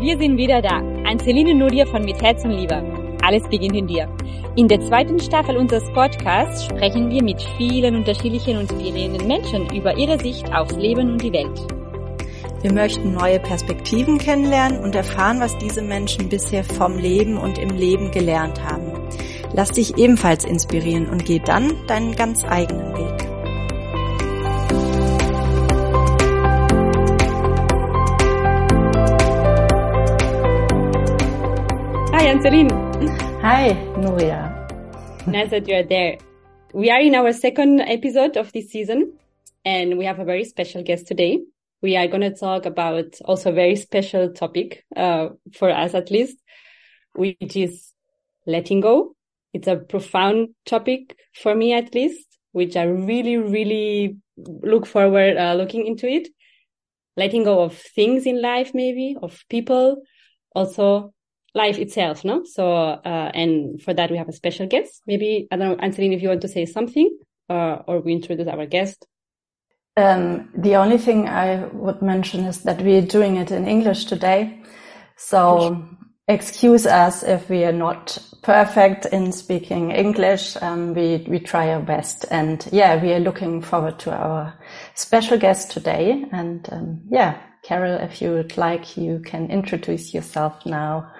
wir sind wieder da. Anceline Nudia von Mit Herz und Liebe. Alles beginnt in dir. In der zweiten Staffel unseres Podcasts sprechen wir mit vielen unterschiedlichen und inspirierenden Menschen über ihre Sicht aufs Leben und die Welt. Wir möchten neue Perspektiven kennenlernen und erfahren, was diese Menschen bisher vom Leben und im Leben gelernt haben. Lass dich ebenfalls inspirieren und geh dann deinen ganz eigenen Weg. Hi, Hi, Nuria. Nice that you're there. We are in our second episode of this season, and we have a very special guest today. We are going to talk about also a very special topic, uh, for us at least, which is letting go. It's a profound topic for me at least, which I really, really look forward, uh, looking into it. Letting go of things in life, maybe, of people, also life itself, no? So, uh, and for that we have a special guest. Maybe, I don't know, Anne-Céline, if you want to say something, uh, or we introduce our guest. Um, the only thing I would mention is that we're doing it in English today. So excuse us if we are not perfect in speaking English. Um, we, we try our best. And yeah, we are looking forward to our special guest today. And um, yeah, Carol, if you would like, you can introduce yourself now.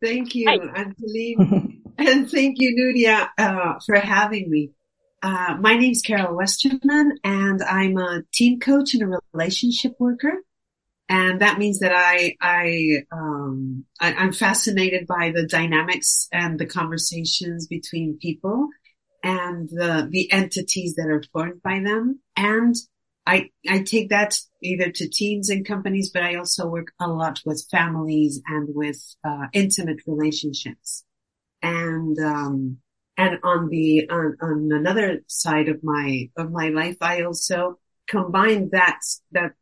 Thank you, Anne-Céline. and thank you, Nuria, uh, for having me. Uh, my is Carol Westerman and I'm a team coach and a relationship worker. And that means that I, I, um, I, I'm fascinated by the dynamics and the conversations between people and the, the entities that are formed by them. And I, I take that either to teams and companies, but I also work a lot with families and with, uh, intimate relationships. And, um, and on the, on, on another side of my, of my life, I also combine that, that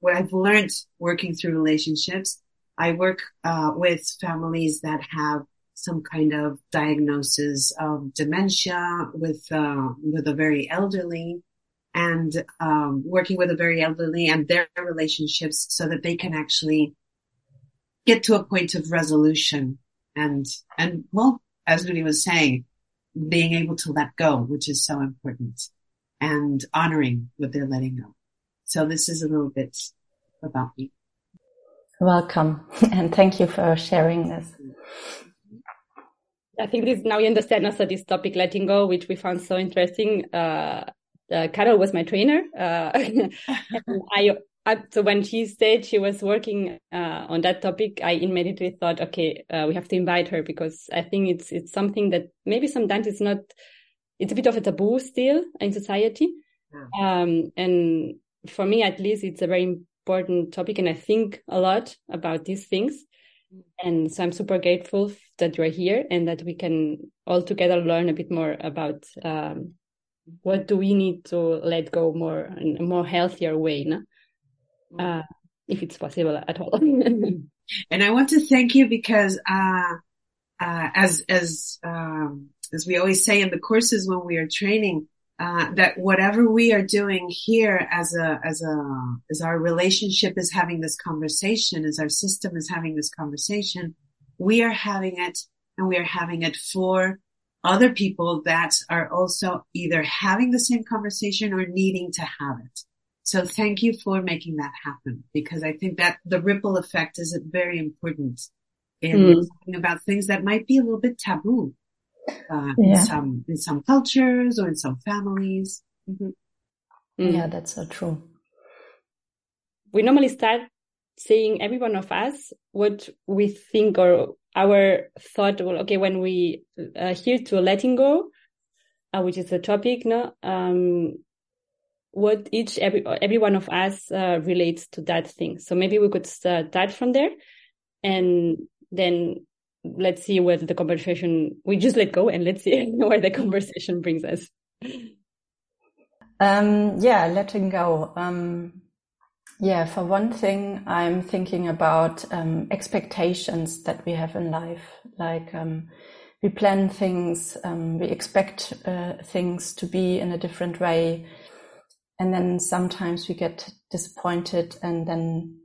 what I've learned working through relationships. I work, uh, with families that have some kind of diagnosis of dementia with, uh, with a very elderly and, um, working with the very elderly and their relationships so that they can actually get to a point of resolution and, and well, as Rudy was saying, being able to let go, which is so important and honoring what they're letting go. So this is a little bit about me. Welcome and thank you for sharing this. I think this now you understand also this topic letting go, which we found so interesting. Uh, uh, Carol was my trainer. Uh, I, I, so when she said she was working uh, on that topic, I immediately thought, okay, uh, we have to invite her because I think it's it's something that maybe sometimes it's not. It's a bit of a taboo still in society, yeah. um, and for me at least, it's a very important topic, and I think a lot about these things. And so I'm super grateful that you're here and that we can all together learn a bit more about um, what do we need to let go more in a more healthier way, no? uh, if it's possible at all. and I want to thank you because, uh, uh, as, as, um, as we always say in the courses when we are training, uh, that whatever we are doing here as a, as a, as our relationship is having this conversation, as our system is having this conversation, we are having it and we are having it for other people that are also either having the same conversation or needing to have it. So thank you for making that happen because I think that the ripple effect is very important in mm. talking about things that might be a little bit taboo uh, yeah. in some in some cultures or in some families. Mm-hmm. Mm. Yeah, that's so true. We normally start saying every one of us what we think or our thought. Well, okay, when we uh, hear to letting go, uh, which is a topic, no, um, what each every every one of us uh, relates to that thing. So maybe we could start from there, and then let's see where the conversation. We just let go and let's see where the conversation brings us. Um, yeah, letting go. Um, yeah, for one thing, I'm thinking about um, expectations that we have in life. Like um, we plan things, um, we expect uh, things to be in a different way and then sometimes we get disappointed and then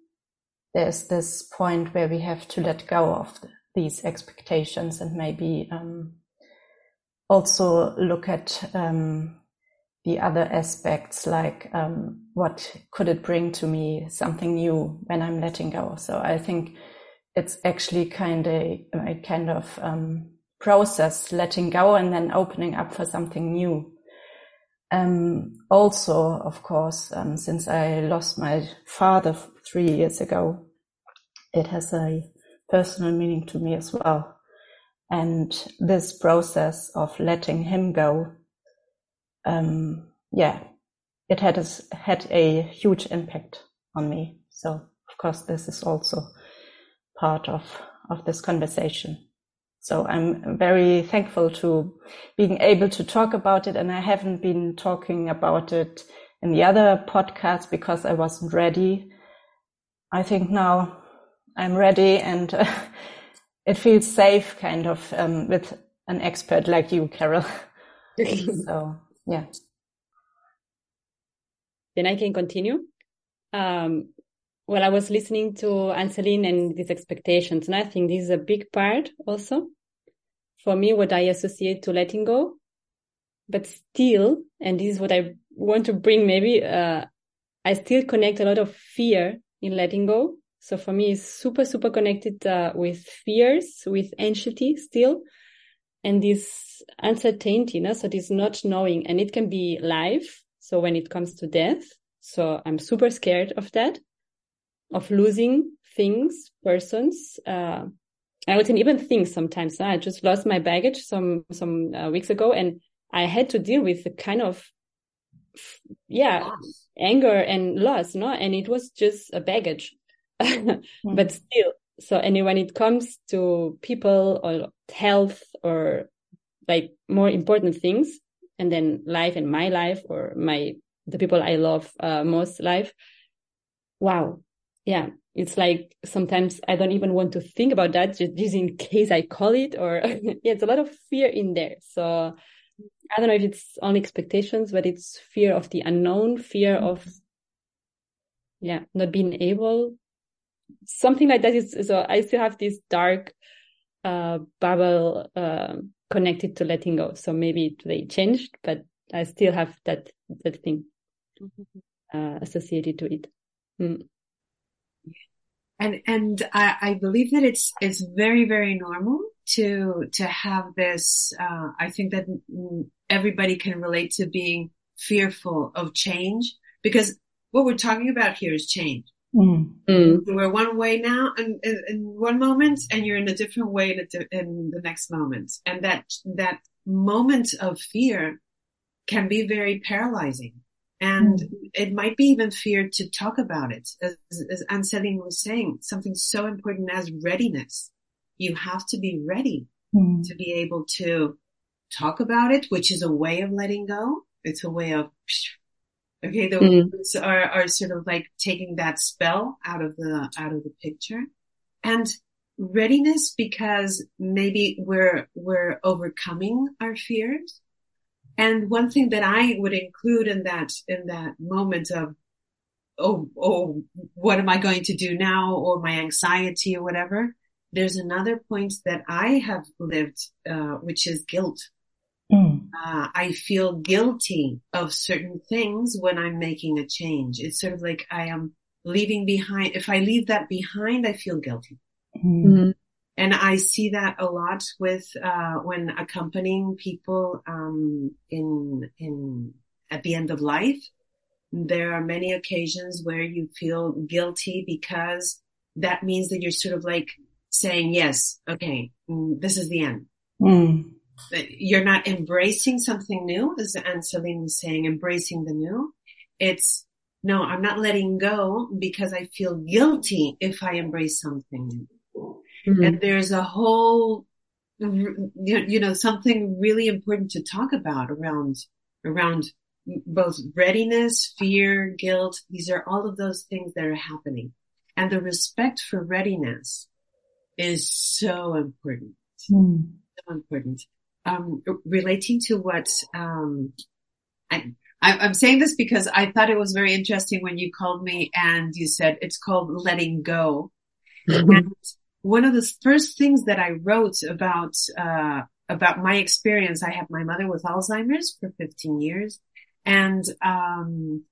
there's this point where we have to let go of these expectations and maybe um, also look at um, the other aspects like um, what could it bring to me something new when i'm letting go. So i think it's actually kind of a kind of um, process letting go and then opening up for something new. Um, also of course um, since i lost my father three years ago it has a personal meaning to me as well. And this process of letting him go um, yeah, it had a, had a huge impact on me. So of course, this is also part of of this conversation. So I'm very thankful to being able to talk about it, and I haven't been talking about it in the other podcast because I wasn't ready. I think now I'm ready, and uh, it feels safe, kind of, um, with an expert like you, Carol. so yeah. Then I can continue. Um, well, I was listening to Anne-Céline and these expectations, and I think this is a big part also for me, what I associate to letting go. But still, and this is what I want to bring maybe, uh, I still connect a lot of fear in letting go. So for me, it's super, super connected uh, with fears, with anxiety still, and this uncertainty, you know? so this not knowing, and it can be life. So when it comes to death, so I'm super scared of that, of losing things, persons. Uh, I wouldn't even think sometimes. I just lost my baggage some some uh, weeks ago, and I had to deal with the kind of yeah loss. anger and loss, no, and it was just a baggage, mm. but still. So, and when it comes to people or health or like more important things, and then life and my life or my the people I love uh, most life. Wow, yeah, it's like sometimes I don't even want to think about that just, just in case I call it or yeah, it's a lot of fear in there. So I don't know if it's only expectations, but it's fear of the unknown, fear of yeah, not being able something like that is so I still have this dark uh bubble uh, connected to letting go. So maybe they changed, but I still have that that thing mm-hmm. uh, associated to it. Mm. And and I, I, believe that it's it's very very normal to to have this. Uh, I think that everybody can relate to being fearful of change because what we're talking about here is change. Mm. Mm. We're one way now and in, in, one moment and you're in a different way in, di- in the next moment. And that, that moment of fear can be very paralyzing. And mm. it might be even fear to talk about it. As, as Anne-Céline was saying, something so important as readiness. You have to be ready mm. to be able to talk about it, which is a way of letting go. It's a way of Okay. The mm. words are, are sort of like taking that spell out of the, out of the picture and readiness because maybe we're, we're overcoming our fears. And one thing that I would include in that, in that moment of, oh, oh, what am I going to do now? Or my anxiety or whatever. There's another point that I have lived, uh, which is guilt. Mm. Uh, I feel guilty of certain things when I'm making a change. It's sort of like I am leaving behind. If I leave that behind, I feel guilty. Mm. Mm-hmm. And I see that a lot with, uh, when accompanying people, um, in, in, at the end of life. There are many occasions where you feel guilty because that means that you're sort of like saying, yes, okay, mm, this is the end. Mm you're not embracing something new, as Anne-Céline was saying, embracing the new. It's no, I'm not letting go because I feel guilty if I embrace something new. Mm-hmm. And there's a whole, you know, something really important to talk about around, around both readiness, fear, guilt. These are all of those things that are happening. And the respect for readiness is so important. Mm. So important um, relating to what um, I, I'm saying this because I thought it was very interesting when you called me and you said it's called letting go. Mm-hmm. And one of the first things that I wrote about, uh, about my experience, I have my mother with Alzheimer's for 15 years. And, um,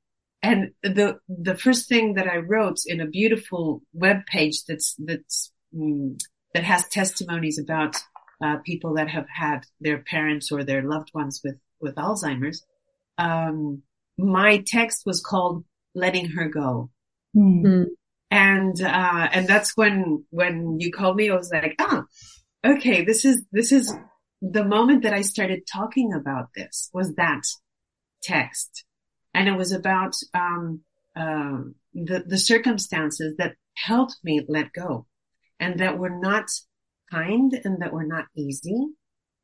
and the, the first thing that I wrote in a beautiful web page that's, that's, mm, that has testimonies about, uh, people that have had their parents or their loved ones with, with Alzheimer's. Um, my text was called letting her go. Mm-hmm. And, uh, and that's when, when you called me, I was like, ah, oh, okay, this is, this is the moment that I started talking about this was that text. And it was about, um, uh, the, the circumstances that helped me let go and that were not kind and that were not easy.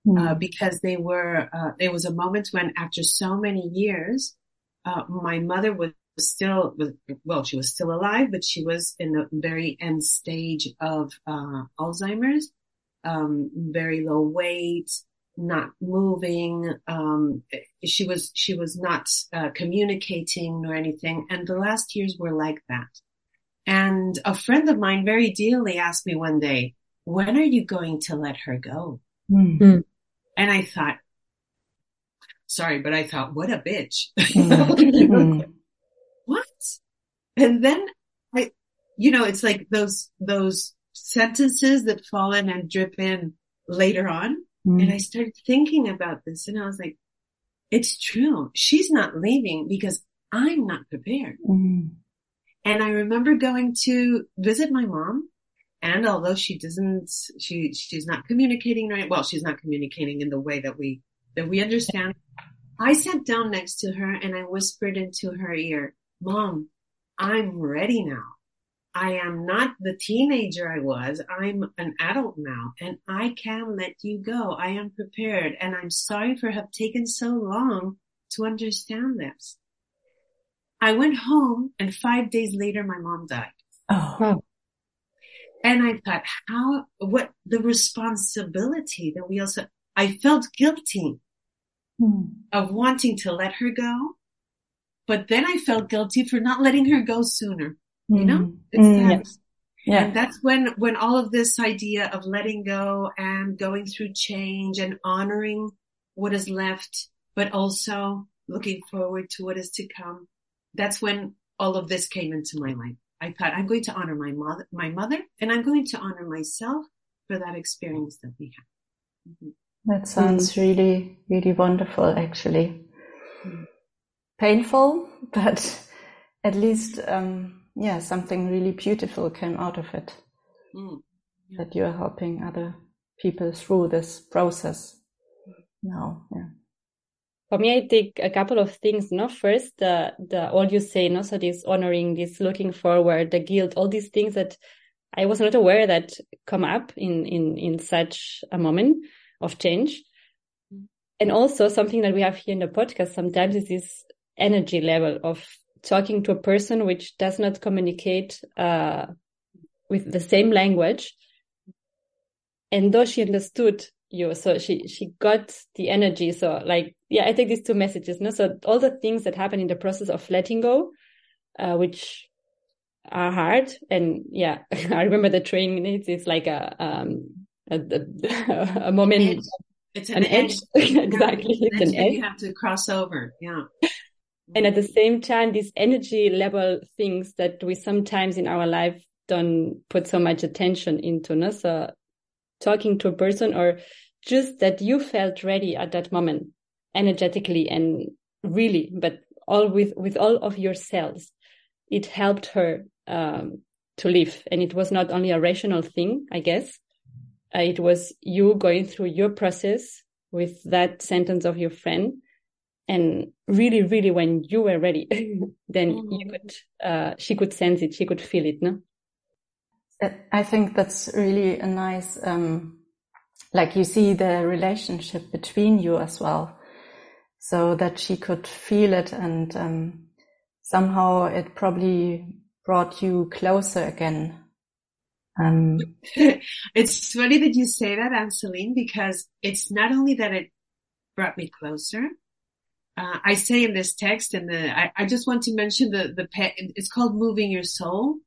Mm. Uh, because they were, uh, there was a moment when after so many years, uh, my mother was still, was, well, she was still alive, but she was in the very end stage of, uh, Alzheimer's um, very low weight, not moving. Um, she was, she was not uh, communicating nor anything. And the last years were like that. And a friend of mine very dearly asked me one day, when are you going to let her go? Mm-hmm. And I thought, sorry, but I thought, what a bitch. Mm-hmm. what? And then I, you know, it's like those, those sentences that fall in and drip in later on. Mm. And I started thinking about this and I was like, it's true. She's not leaving because I'm not prepared. Mm. And I remember going to visit my mom. And although she doesn't, she, she's not communicating right. Well, she's not communicating in the way that we, that we understand. I sat down next to her and I whispered into her ear, mom, I'm ready now. I am not the teenager I was. I'm an adult now and I can let you go. I am prepared and I'm sorry for have taken so long to understand this. I went home and five days later my mom died. Oh. And I thought, how, what the responsibility that we also, I felt guilty hmm. of wanting to let her go, but then I felt guilty for not letting her go sooner. You know, mm. mm. Yes. Yeah. And that's when, when all of this idea of letting go and going through change and honoring what is left, but also looking forward to what is to come. That's when all of this came into my life. I thought I'm going to honor my mother, my mother, and I'm going to honor myself for that experience that we had. Mm-hmm. That sounds mm. really, really wonderful, actually. Mm. Painful, but at least, um, yeah, something really beautiful came out of it. Mm. Yeah. That you're helping other people through this process now. Yeah. For me, I take a couple of things. No, first, the the all you say, no, so this honoring, this looking forward, the guilt, all these things that I was not aware that come up in in in such a moment of change. And also something that we have here in the podcast sometimes is this energy level of talking to a person which does not communicate uh, with the same language. And though she understood you, so she she got the energy. So like, yeah, I take these two messages. No, so all the things that happen in the process of letting go, uh, which are hard, and yeah, I remember the training. It's, it's like a um a, a, a moment. It's an, an edge. edge. exactly. It's an edge. You have to cross over. Yeah. And at the same time, these energy level things that we sometimes in our life don't put so much attention into. No? So talking to a person or just that you felt ready at that moment energetically and really, but all with, with all of your cells, it helped her, um, to live. And it was not only a rational thing, I guess. Uh, it was you going through your process with that sentence of your friend and really really when you were ready then mm-hmm. you could uh, she could sense it she could feel it no i think that's really a nice um, like you see the relationship between you as well so that she could feel it and um, somehow it probably brought you closer again um, it's funny that you say that, Anne Celine, because it's not only that it brought me closer, uh, I say in this text, and I, I, just want to mention the the pet. It's called "Moving Your Soul."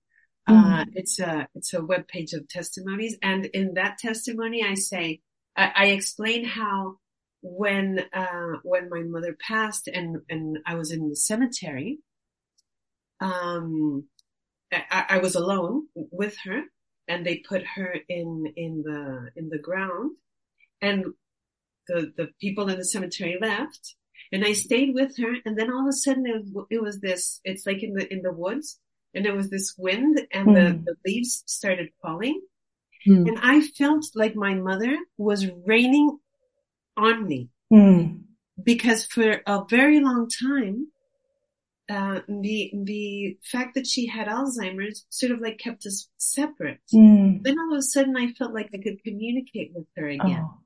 Mm. Uh, it's a it's a web page of testimonies, and in that testimony, I say I, I explain how when uh, when my mother passed and and I was in the cemetery, um, I, I was alone with her, and they put her in in the in the ground, and the the people in the cemetery left and I stayed with her. And then all of a sudden it it was this, it's like in the, in the woods and there was this wind and mm. the, hmm. the, leaves started falling. Mm. And I felt like my mother was raining on me mm. because for a very long time, uh, the, the fact that she had Alzheimer's sort of like kept us separate. Hmm. Then all of a sudden I felt like I could communicate with her again. Oh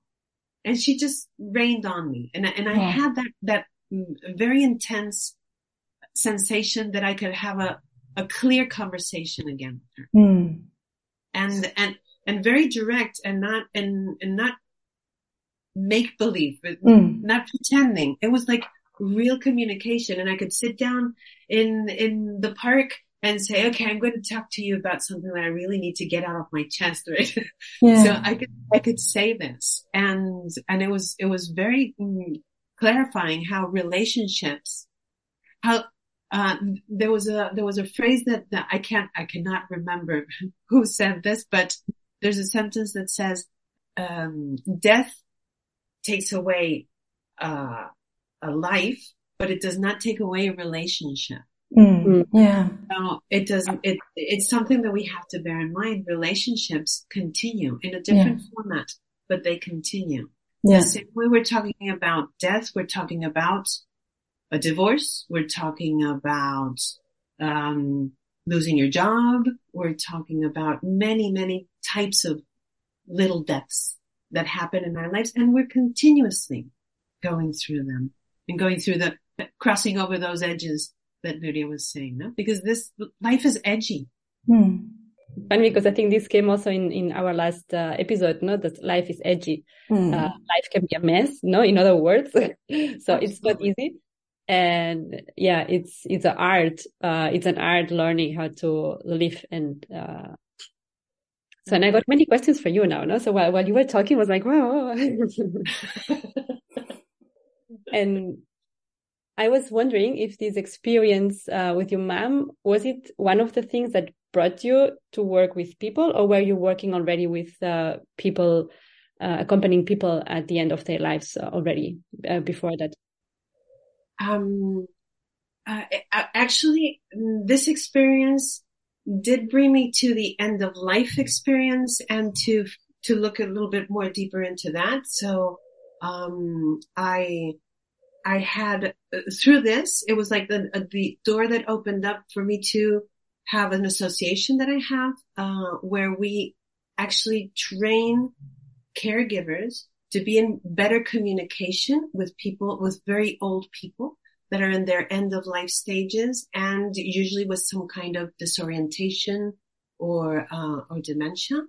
and she just rained on me. And, and I yeah. had that, that very intense sensation that I could have a, a clear conversation again with her. Mm. And, and, and very direct and not, and, and not make believe, mm. not pretending. It was like real communication and I could sit down in, in the park and say, okay, I'm going to talk to you about something that I really need to get out of my chest, right? Yeah. so I could, I could say this and, and it was, it was very mm, clarifying how relationships, how, uh, there was a, there was a phrase that, that I can't, I cannot remember who said this, but there's a sentence that says, um, death takes away, uh, a life, but it does not take away a relationship. Mm, yeah. So it doesn't, it, it's something that we have to bear in mind. Relationships continue in a different yeah. format, but they continue. Yeah. The same way we're talking about death, we're talking about a divorce, we're talking about, um, losing your job, we're talking about many, many types of little deaths that happen in our lives and we're continuously going through them and going through the, crossing over those edges that Nuria was saying, no? Because this life is edgy. Hmm. And because I think this came also in, in our last uh, episode, no, that life is edgy. Mm. Uh, life can be a mess, no, in other words. so Absolutely. it's not easy. And yeah, it's, it's an art. Uh, it's an art learning how to live and, uh, so and I got many questions for you now, no? So while, while you were talking, I was like, wow. and I was wondering if this experience uh, with your mom was it one of the things that brought you to work with people, or were you working already with uh, people, uh, accompanying people at the end of their lives already uh, before that? Um, uh, actually, this experience did bring me to the end of life experience and to to look a little bit more deeper into that. So um, I I had through this, it was like the the door that opened up for me to have an association that I have, uh, where we actually train caregivers to be in better communication with people, with very old people that are in their end of life stages and usually with some kind of disorientation or, uh, or dementia.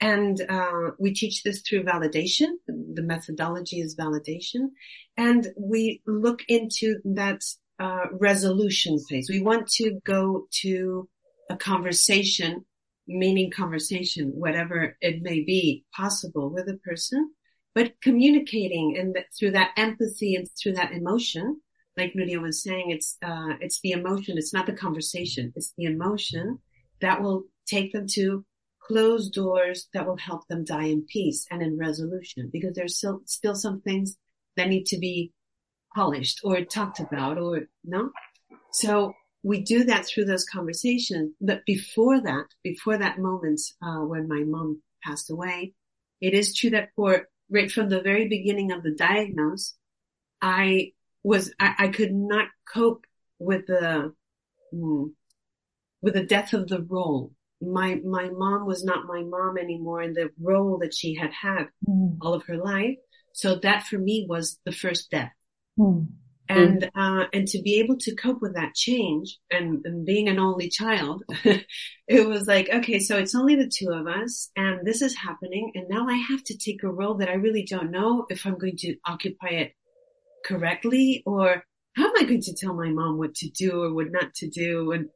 And uh, we teach this through validation. The methodology is validation. And we look into that uh, resolution phase. We want to go to a conversation, meaning conversation, whatever it may be possible with a person, but communicating and through that empathy and through that emotion, like Nuria was saying, it's, uh, it's the emotion. It's not the conversation. It's the emotion that will take them to close doors that will help them die in peace and in resolution because there's still, still some things that need to be polished or talked about or no. So we do that through those conversations. But before that, before that moment, uh, when my mom passed away, it is true that for right from the very beginning of the diagnosis, I was, I, I could not cope with the, mm, with the death of the role my my mom was not my mom anymore in the role that she had had mm. all of her life. So that for me was the first death. Mm. And, uh, and to be able to cope with that change and, and being an only child, it was like, okay, so it's only the two of us and this is happening. And now I have to take a role that I really don't know if I'm going to occupy it correctly or how am I going to tell my mom what to do or what not to do? And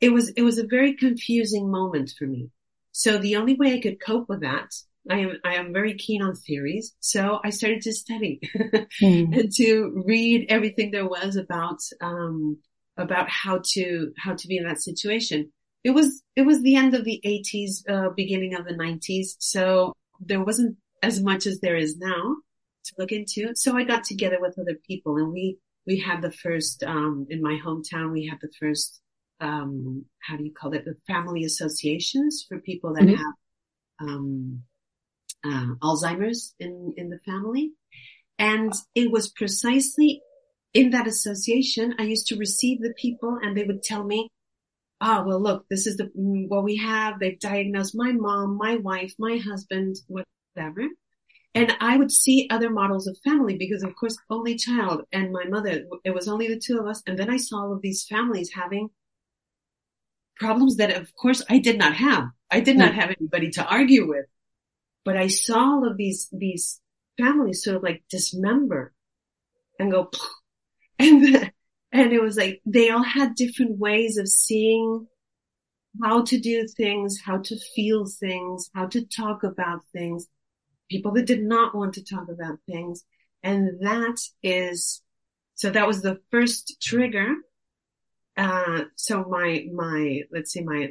it was, it was a very confusing moment for me. So the only way I could cope with that, I am, I am very keen on theories. So I started to study mm. and to read everything there was about, um, about how to, how to be in that situation. It was, it was the end of the eighties, uh, beginning of the nineties. So there wasn't as much as there is now to look into. So I got together with other people and we, we had the first, um, in my hometown, we had the first, um, how do you call it? The family associations for people that mm-hmm. have, um, uh, Alzheimer's in, in the family. And it was precisely in that association, I used to receive the people and they would tell me, ah, oh, well, look, this is the, what we have. They've diagnosed my mom, my wife, my husband, whatever. And I would see other models of family because of course only child and my mother, it was only the two of us. And then I saw all of these families having problems that of course I did not have. I did not have anybody to argue with, but I saw all of these, these families sort of like dismember and go, and, and it was like they all had different ways of seeing how to do things, how to feel things, how to talk about things people that did not want to talk about things. And that is, so that was the first trigger. Uh, so my, my, let's say my,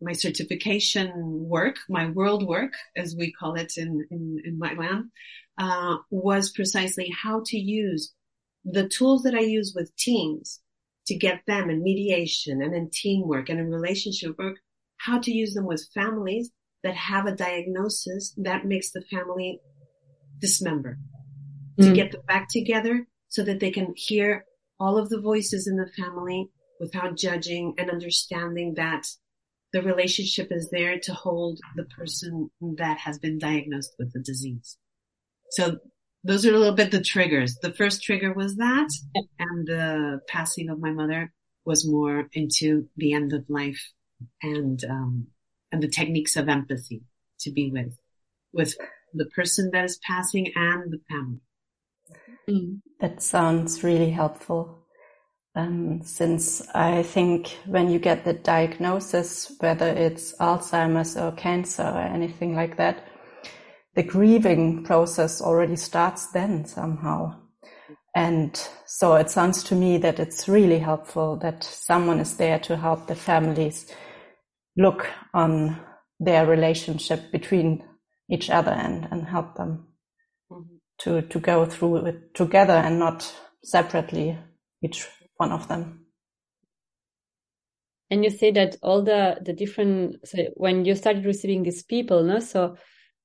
my certification work, my world work, as we call it in, in, in my land, uh, was precisely how to use the tools that I use with teams to get them in mediation and in teamwork and in relationship work, how to use them with families that have a diagnosis that makes the family dismember mm. to get them back together so that they can hear all of the voices in the family without judging and understanding that the relationship is there to hold the person that has been diagnosed with the disease. So those are a little bit the triggers. The first trigger was that and the passing of my mother was more into the end of life and, um, and the techniques of empathy to be with, with the person that is passing and the family. Mm. That sounds really helpful. Um, since I think when you get the diagnosis, whether it's Alzheimer's or cancer or anything like that, the grieving process already starts then somehow. And so it sounds to me that it's really helpful that someone is there to help the families look on their relationship between each other and, and help them mm-hmm. to, to go through it together and not separately, each one of them. And you say that all the, the different, so when you started receiving these people, no, so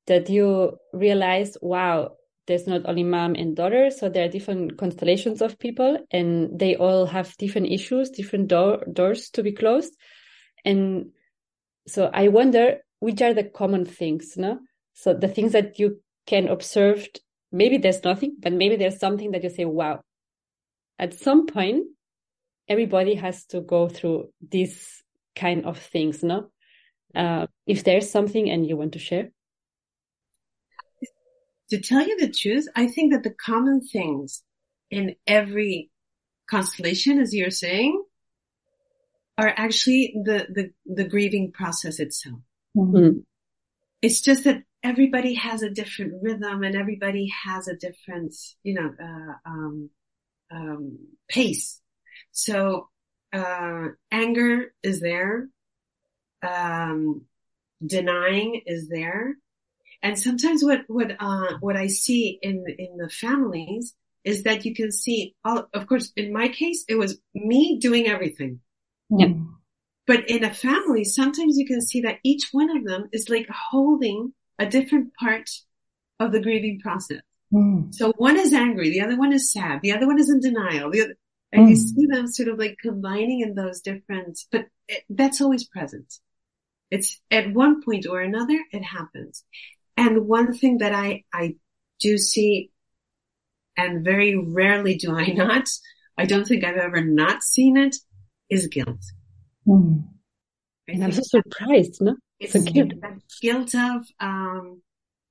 that you realized, wow, there's not only mom and daughter, so there are different constellations of people and they all have different issues, different door, doors to be closed. And so I wonder which are the common things, no? So the things that you can observe, maybe there's nothing, but maybe there's something that you say, wow, at some point, everybody has to go through these kind of things, no? Uh, if there's something and you want to share. To tell you the truth, I think that the common things in every constellation, as you're saying, are actually the, the, the grieving process itself. Mm-hmm. It's just that everybody has a different rhythm and everybody has a different, you know, uh, um, um, pace. So, uh, anger is there. Um, denying is there. And sometimes what, what, uh, what I see in, in the families is that you can see all, of course, in my case, it was me doing everything. Yeah. But in a family, sometimes you can see that each one of them is like holding a different part of the grieving process. Mm. So one is angry, the other one is sad, the other one is in denial, the other, and mm. you see them sort of like combining in those different, but it, that's always present. It's at one point or another, it happens. And one thing that I, I do see and very rarely do I not, I don't think I've ever not seen it, is guilt. Mm. And I'm so surprised, no? It's so guilt. guilt of, um,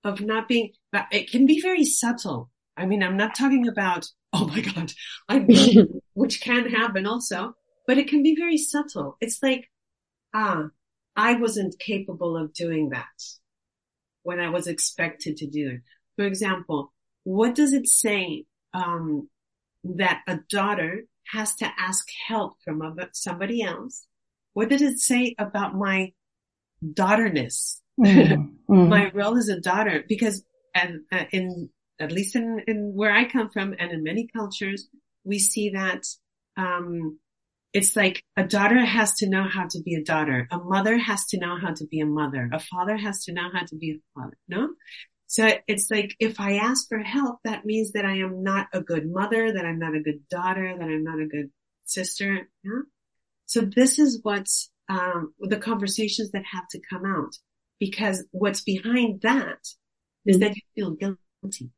of not being, but it can be very subtle. I mean, I'm not talking about oh my God, I which can happen also, but it can be very subtle. It's like, ah, I wasn't capable of doing that when I was expected to do it. For example, what does it say, um, that a daughter has to ask help from somebody else? What did it say about my daughterness? Mm, mm. my role as a daughter, because and uh, in at least in, in where I come from and in many cultures, we see that, um, it's like a daughter has to know how to be a daughter. A mother has to know how to be a mother. A father has to know how to be a father. No? So it's like if I ask for help, that means that I am not a good mother, that I'm not a good daughter, that I'm not a good sister. Yeah? So this is what's um, the conversations that have to come out because what's behind that is mm-hmm. that you feel guilty.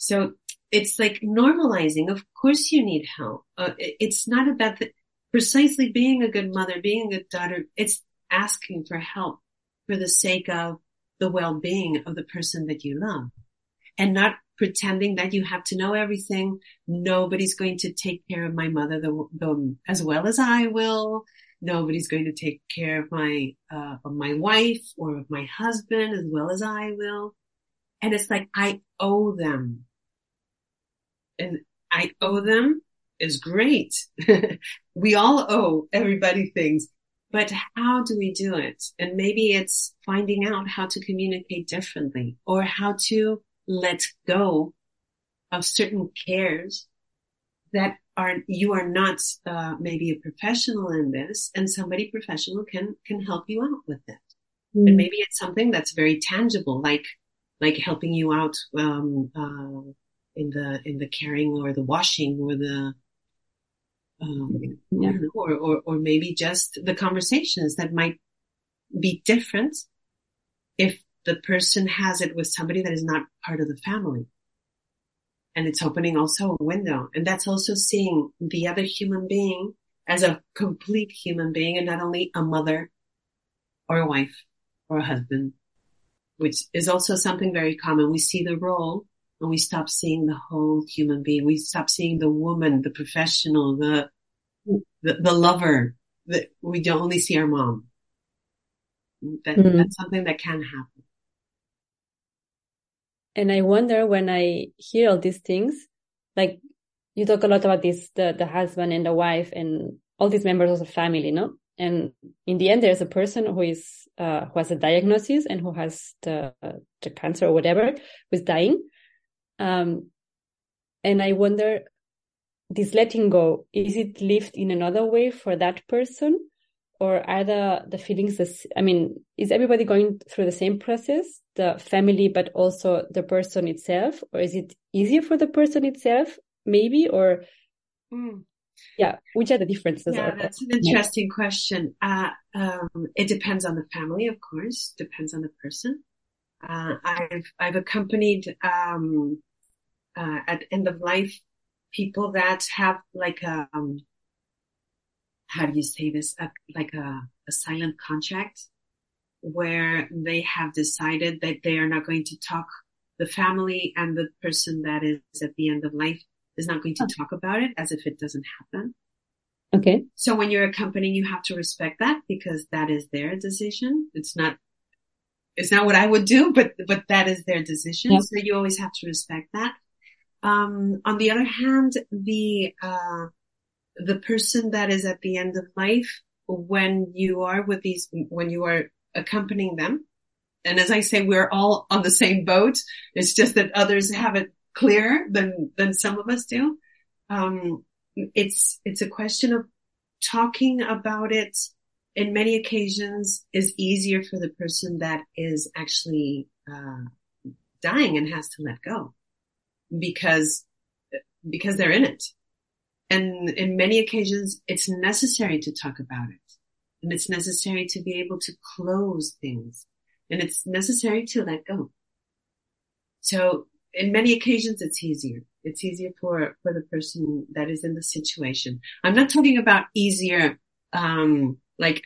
So it's like normalizing. Of course you need help. Uh, it's not about the, precisely being a good mother, being a good daughter. It's asking for help for the sake of the well-being of the person that you love and not pretending that you have to know everything. Nobody's going to take care of my mother the, the, as well as I will. Nobody's going to take care of my, uh, of my wife or of my husband as well as I will. And it's like, I owe them and I owe them is great. we all owe everybody things, but how do we do it? And maybe it's finding out how to communicate differently or how to let go of certain cares that are, you are not, uh, maybe a professional in this and somebody professional can, can help you out with it. Mm. And maybe it's something that's very tangible, like, like helping you out, um, uh, in the in the caring or the washing or the um, yeah. know, or, or or maybe just the conversations that might be different if the person has it with somebody that is not part of the family. And it's opening also a window. And that's also seeing the other human being as a complete human being and not only a mother or a wife or a husband, which is also something very common. We see the role and we stop seeing the whole human being. We stop seeing the woman, the professional, the, the, the lover that we don't only see our mom. That, mm-hmm. That's something that can happen. And I wonder when I hear all these things, like you talk a lot about this, the, the husband and the wife and all these members of the family, no? And in the end, there's a person who is, uh, who has a diagnosis and who has the, the cancer or whatever, who's dying. Um, and I wonder, this letting go, is it lived in another way for that person? Or are the, the feelings, this, I mean, is everybody going through the same process, the family, but also the person itself? Or is it easier for the person itself, maybe? Or, mm. yeah, which are the differences? Yeah, that's an interesting yeah. question. Uh, um, it depends on the family, of course, depends on the person. Uh, I've, I've accompanied, um, uh, at end of life people that have like a, um, how do you say this? A, like a, a silent contract where they have decided that they are not going to talk the family and the person that is at the end of life is not going to talk about it as if it doesn't happen. Okay. So when you're accompanying, you have to respect that because that is their decision. It's not, it's not what I would do, but, but that is their decision. So you always have to respect that. Um, on the other hand, the, uh, the person that is at the end of life, when you are with these, when you are accompanying them, and as I say, we're all on the same boat. It's just that others have it clearer than, than some of us do. Um, it's, it's a question of talking about it in many occasions is easier for the person that is actually, uh, dying and has to let go because, because they're in it. And in many occasions, it's necessary to talk about it. And it's necessary to be able to close things. And it's necessary to let go. So in many occasions, it's easier. It's easier for, for the person that is in the situation. I'm not talking about easier, um, like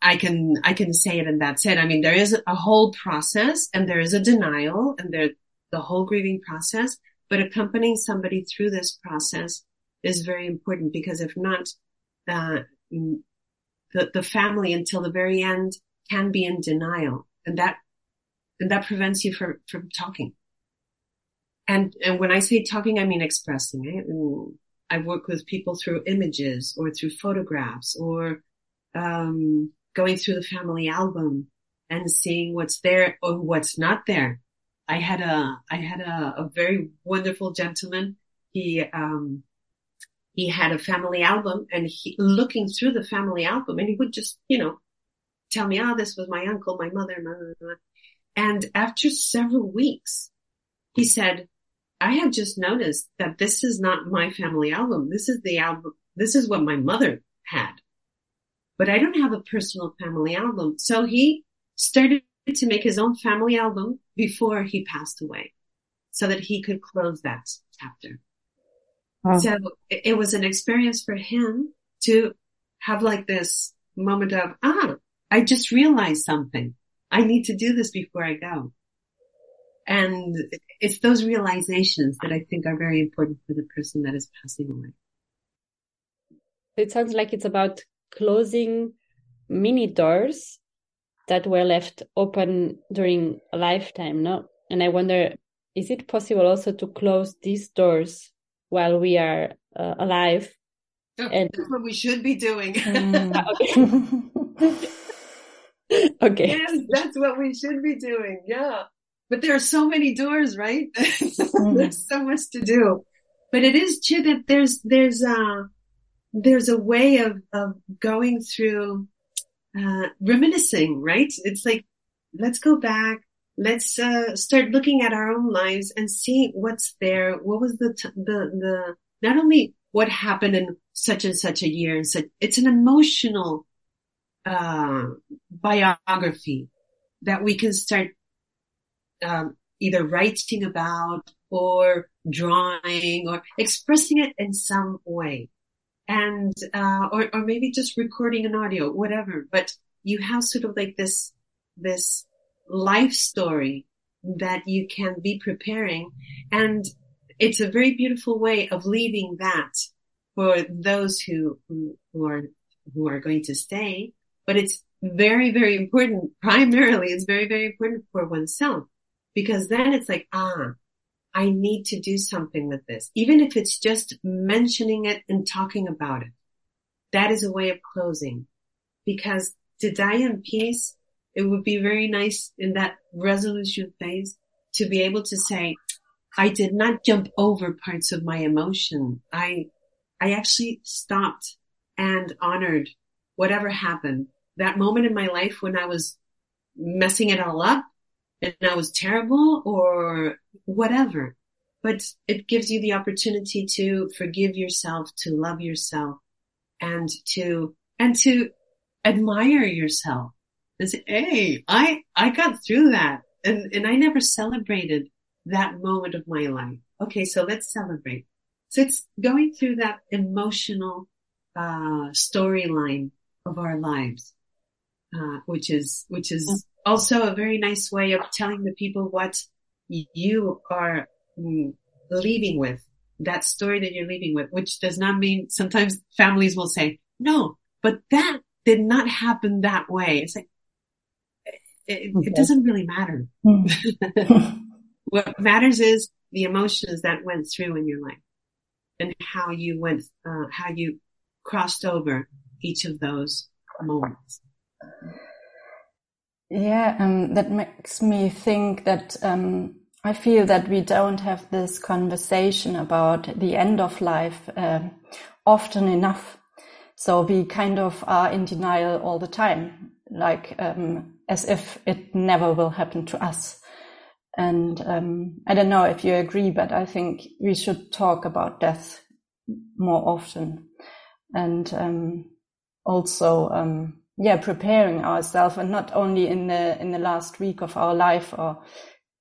I can, I can say it and that's it. I mean, there is a whole process and there is a denial and there, the whole grieving process, but accompanying somebody through this process is very important because if not, uh, the, the family until the very end can be in denial and that, and that prevents you from, from talking. And, and when I say talking, I mean expressing. I, I work with people through images or through photographs or, um, going through the family album and seeing what's there or what's not there. I had a, I had a, a very wonderful gentleman. He, um, he had a family album and he looking through the family album and he would just, you know, tell me, oh, this was my uncle, my mother, blah, blah, blah. and after several weeks, he said, I have just noticed that this is not my family album. This is the album. This is what my mother had, but I don't have a personal family album. So he started to make his own family album before he passed away so that he could close that chapter. Oh. So it, it was an experience for him to have like this moment of, ah, I just realized something. I need to do this before I go. And it's those realizations that I think are very important for the person that is passing away. It sounds like it's about closing many doors that were left open during a lifetime, no? And I wonder, is it possible also to close these doors while we are uh, alive. Oh, and that's what we should be doing. Mm. okay. Yes, that's what we should be doing. Yeah. But there are so many doors, right? Mm. there's so much to do. But it is true that there's, there's a, there's a way of, of going through, uh, reminiscing, right? It's like, let's go back let's uh, start looking at our own lives and see what's there. What was the t- the the not only what happened in such and such a year and such. It's an emotional uh, biography that we can start um, either writing about or drawing or expressing it in some way and uh, or, or maybe just recording an audio whatever but you have sort of like this this life story that you can be preparing. And it's a very beautiful way of leaving that for those who, who, who are, who are going to stay. But it's very, very important. Primarily, it's very, very important for oneself because then it's like, ah, I need to do something with this. Even if it's just mentioning it and talking about it. That is a way of closing because to die in peace it would be very nice in that resolution phase to be able to say, I did not jump over parts of my emotion. I, I actually stopped and honored whatever happened. That moment in my life when I was messing it all up and I was terrible or whatever. But it gives you the opportunity to forgive yourself, to love yourself and to, and to admire yourself and say, Hey, I, I got through that and, and I never celebrated that moment of my life. Okay. So let's celebrate. So it's going through that emotional, uh, storyline of our lives, uh, which is, which is also a very nice way of telling the people what you are mm, leaving with that story that you're leaving with, which does not mean sometimes families will say, no, but that did not happen that way. It's like, it, okay. it doesn't really matter. Hmm. what matters is the emotions that went through in your life and how you went, uh, how you crossed over each of those moments. Yeah, um, that makes me think that um, I feel that we don't have this conversation about the end of life uh, often enough. So we kind of are in denial all the time. Like um, as if it never will happen to us. And um, I don't know if you agree, but I think we should talk about death more often, and um, also, um, yeah, preparing ourselves, and not only in the in the last week of our life, or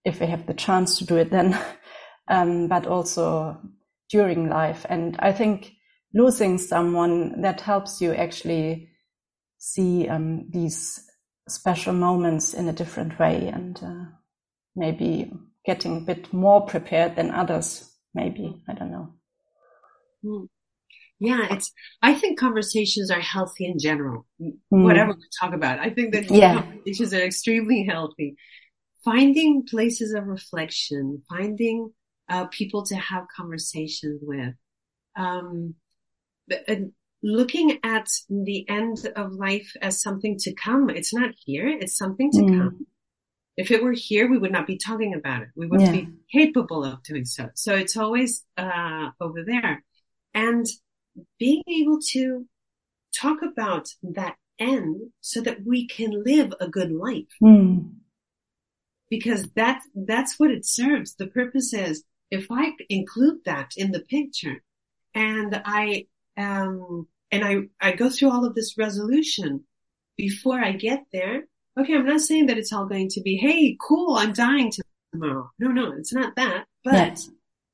if we have the chance to do it then, um, but also during life. And I think losing someone that helps you actually see um, these special moments in a different way and uh, maybe getting a bit more prepared than others maybe. I don't know. Hmm. Yeah, it's, I think conversations are healthy in general, mm. whatever we talk about. I think that yeah. conversations are extremely healthy. Finding places of reflection, finding uh, people to have conversations with, um, looking at the end of life as something to come. It's not here. It's something to mm. come. If it were here, we would not be talking about it. We wouldn't yeah. be capable of doing so. So it's always, uh, over there. And being able to talk about that end so that we can live a good life. Mm. Because that's, that's what it serves. The purpose is if I include that in the picture and I, um, and I, I go through all of this resolution before I get there. Okay. I'm not saying that it's all going to be, Hey, cool. I'm dying tomorrow. No, no, it's not that, but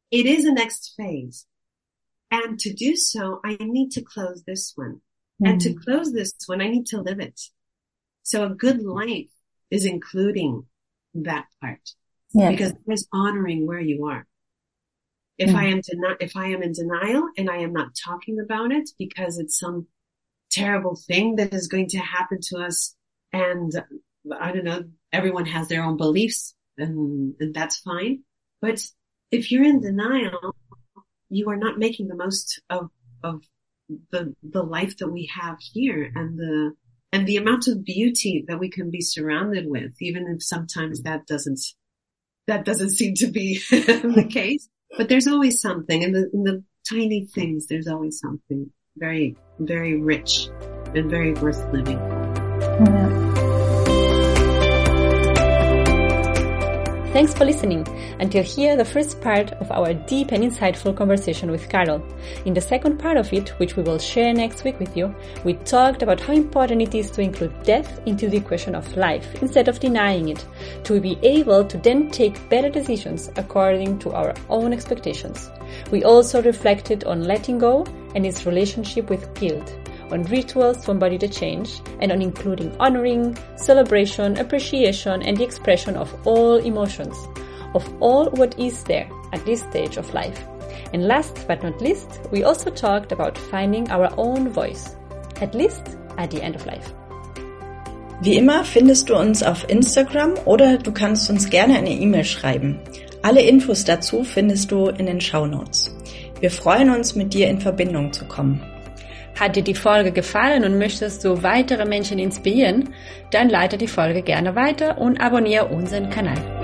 it is a next phase. And to do so, I need to close this one. Mm-hmm. And to mm-hmm. close this one, I need to live it. So a good life is including that part. Yes. Because there's honoring where you are. If mm-hmm. I am deni- if I am in denial and I am not talking about it because it's some terrible thing that is going to happen to us and I don't know, everyone has their own beliefs and, and that's fine. But if you're in denial, you are not making the most of, of the, the life that we have here and the, and the amount of beauty that we can be surrounded with, even if sometimes that doesn't, that doesn't seem to be the case. But there's always something in the, in the tiny things. There's always something very, very rich and very worth living. Yeah. Thanks for listening. Until here, the first part of our deep and insightful conversation with Carol. In the second part of it, which we will share next week with you, we talked about how important it is to include death into the equation of life instead of denying it, to be able to then take better decisions according to our own expectations. We also reflected on letting go and its relationship with guilt on rituals to embody the change, and on including honoring, celebration, appreciation, and the expression of all emotions, of all what is there at this stage of life. And last but not least, we also talked about finding our own voice, at least at the end of life. Wie immer findest du uns auf Instagram oder du kannst uns gerne eine E-Mail schreiben. Alle Infos dazu findest du in den Show Notes. Wir freuen uns, mit dir in Verbindung zu kommen. Hat dir die Folge gefallen und möchtest du weitere Menschen inspirieren? Dann leite die Folge gerne weiter und abonniere unseren Kanal.